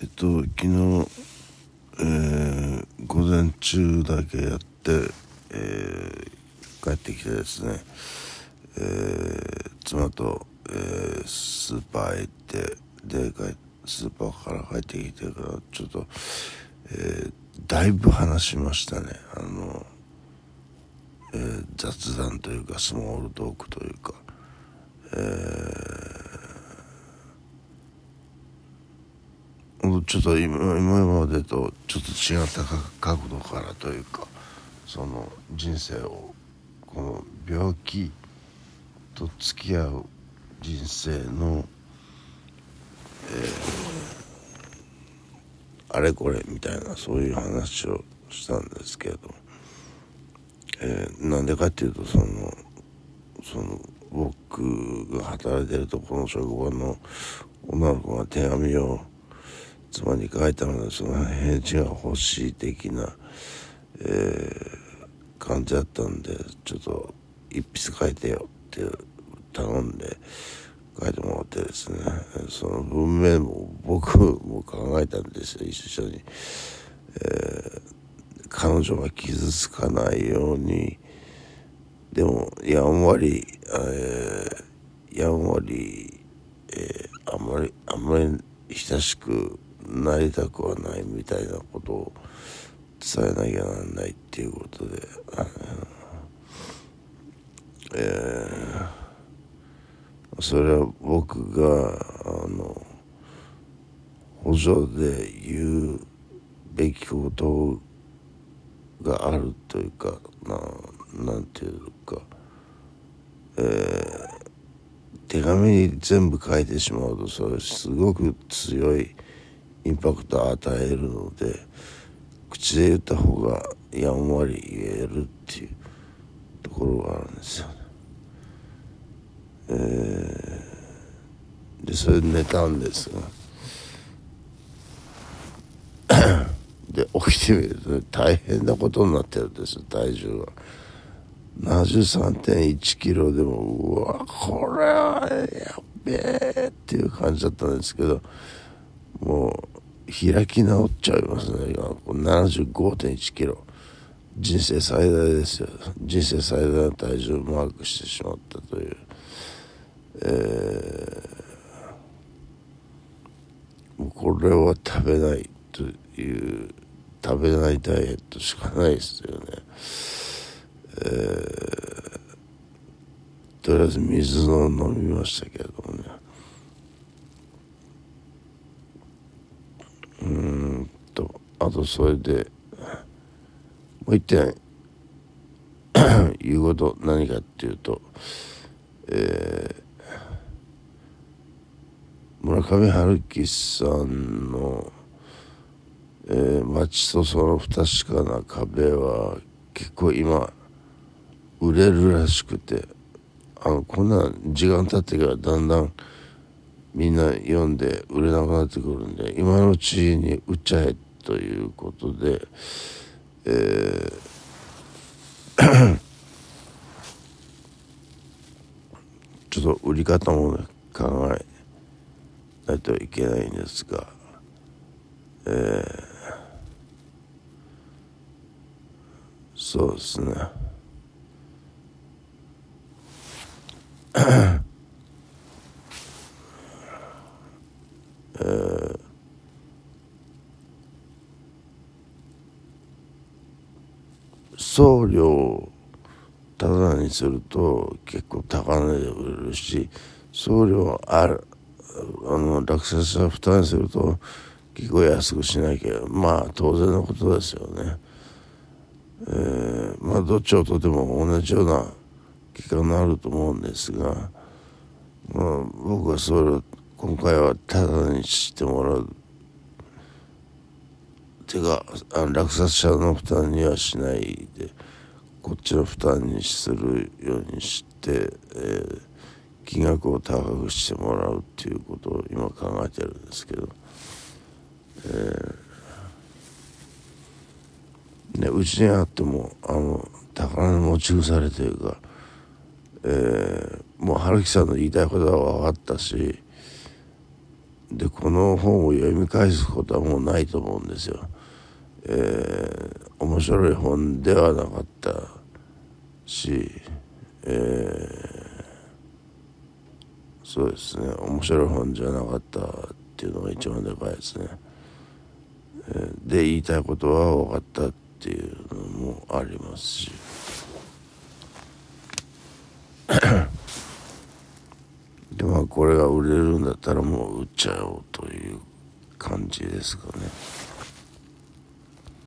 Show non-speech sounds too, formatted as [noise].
えっと昨日、えー、午前中だけやって、えー、帰ってきてですね、えー、妻と、えー、スーパー行ってでスーパーから帰ってきてからちょっと、えー、だいぶ話しましたね。あの、えー、雑談というかスモールトークというか、えーちょっと今今までとちょっと違った角度からというかその人生をこの病気と付き合う人生の、えー、あれこれみたいなそういう話をしたんですけど、えー、なんでかっていうとそのその僕が働いてるとこの職場の女の子が手紙を妻に書いたのでその返事が欲しい的な、えー、感じだったんでちょっと一筆書いてよって頼んで書いてもらってですね。その文面も僕も考えたんですよ一緒に、えー、彼女が傷つかないように。でもやんわり、えー、やんわり、えー、あんまりあんまり親しくなりたくはないみたいなことを伝えなきゃなんないっていうことで、えー、それは僕があの補助で言うべきことがあるというかななんていうか、えー、手紙に全部書いてしまうとそれすごく強いインパクトを与えるので口で言った方がやんわり言えるっていうところがあるんですよね。えー、でそれで寝たんですが [coughs] で起きてみると、大変なことになってるんです体重が。73.1キロでもうわこれはやべえっていう感じだったんですけどもう開き直っちゃいますね。今75.1キロ。人生最大ですよ。人生最大の体重をマークしてしまったという。えー、もうこれは食べないという食べないダイエットしかないですよね。えー、とりあえず水を飲みましたけどもねうんとあとそれでもう一点 [coughs] 言うこと何かっていうと、えー、村上春樹さんの「えー、街とその不確かな壁」は結構今売れるらしくてあのこんな時間経ってからだんだんみんな読んで売れなくなってくるんで今のうちに売っちゃえってということで、えーちょっと売り方もね考えないといけないんですが、えー、そうですね。送料ただにすると結構高値で売れるし送料あるあの落札者負担すると結構安くしなきゃまあ当然のことですよね。えー、まあどっちをとっても同じような結果になると思うんですが、まあ、僕はそれを今回はただにしてもらうてかあ落札者の負担にはしないでこっちの負担にするようにして、えー、金額を高くしてもらうっていうことを今考えてるんですけど、えーね、うちにあってもあの宝の持ち腐れというか、えー、もう春樹さんの言いたいことは分かったしでこの本を読み返すことはもうないと思うんですよ。えー、面白い本ではなかったし、えー、そうですね面白い本じゃなかったっていうのが一番でかいですね。えー、で言いたいことは分かったっていうのもありますし。[coughs] でまあこれが売れるんだったらもう売っちゃおうという感じですかね。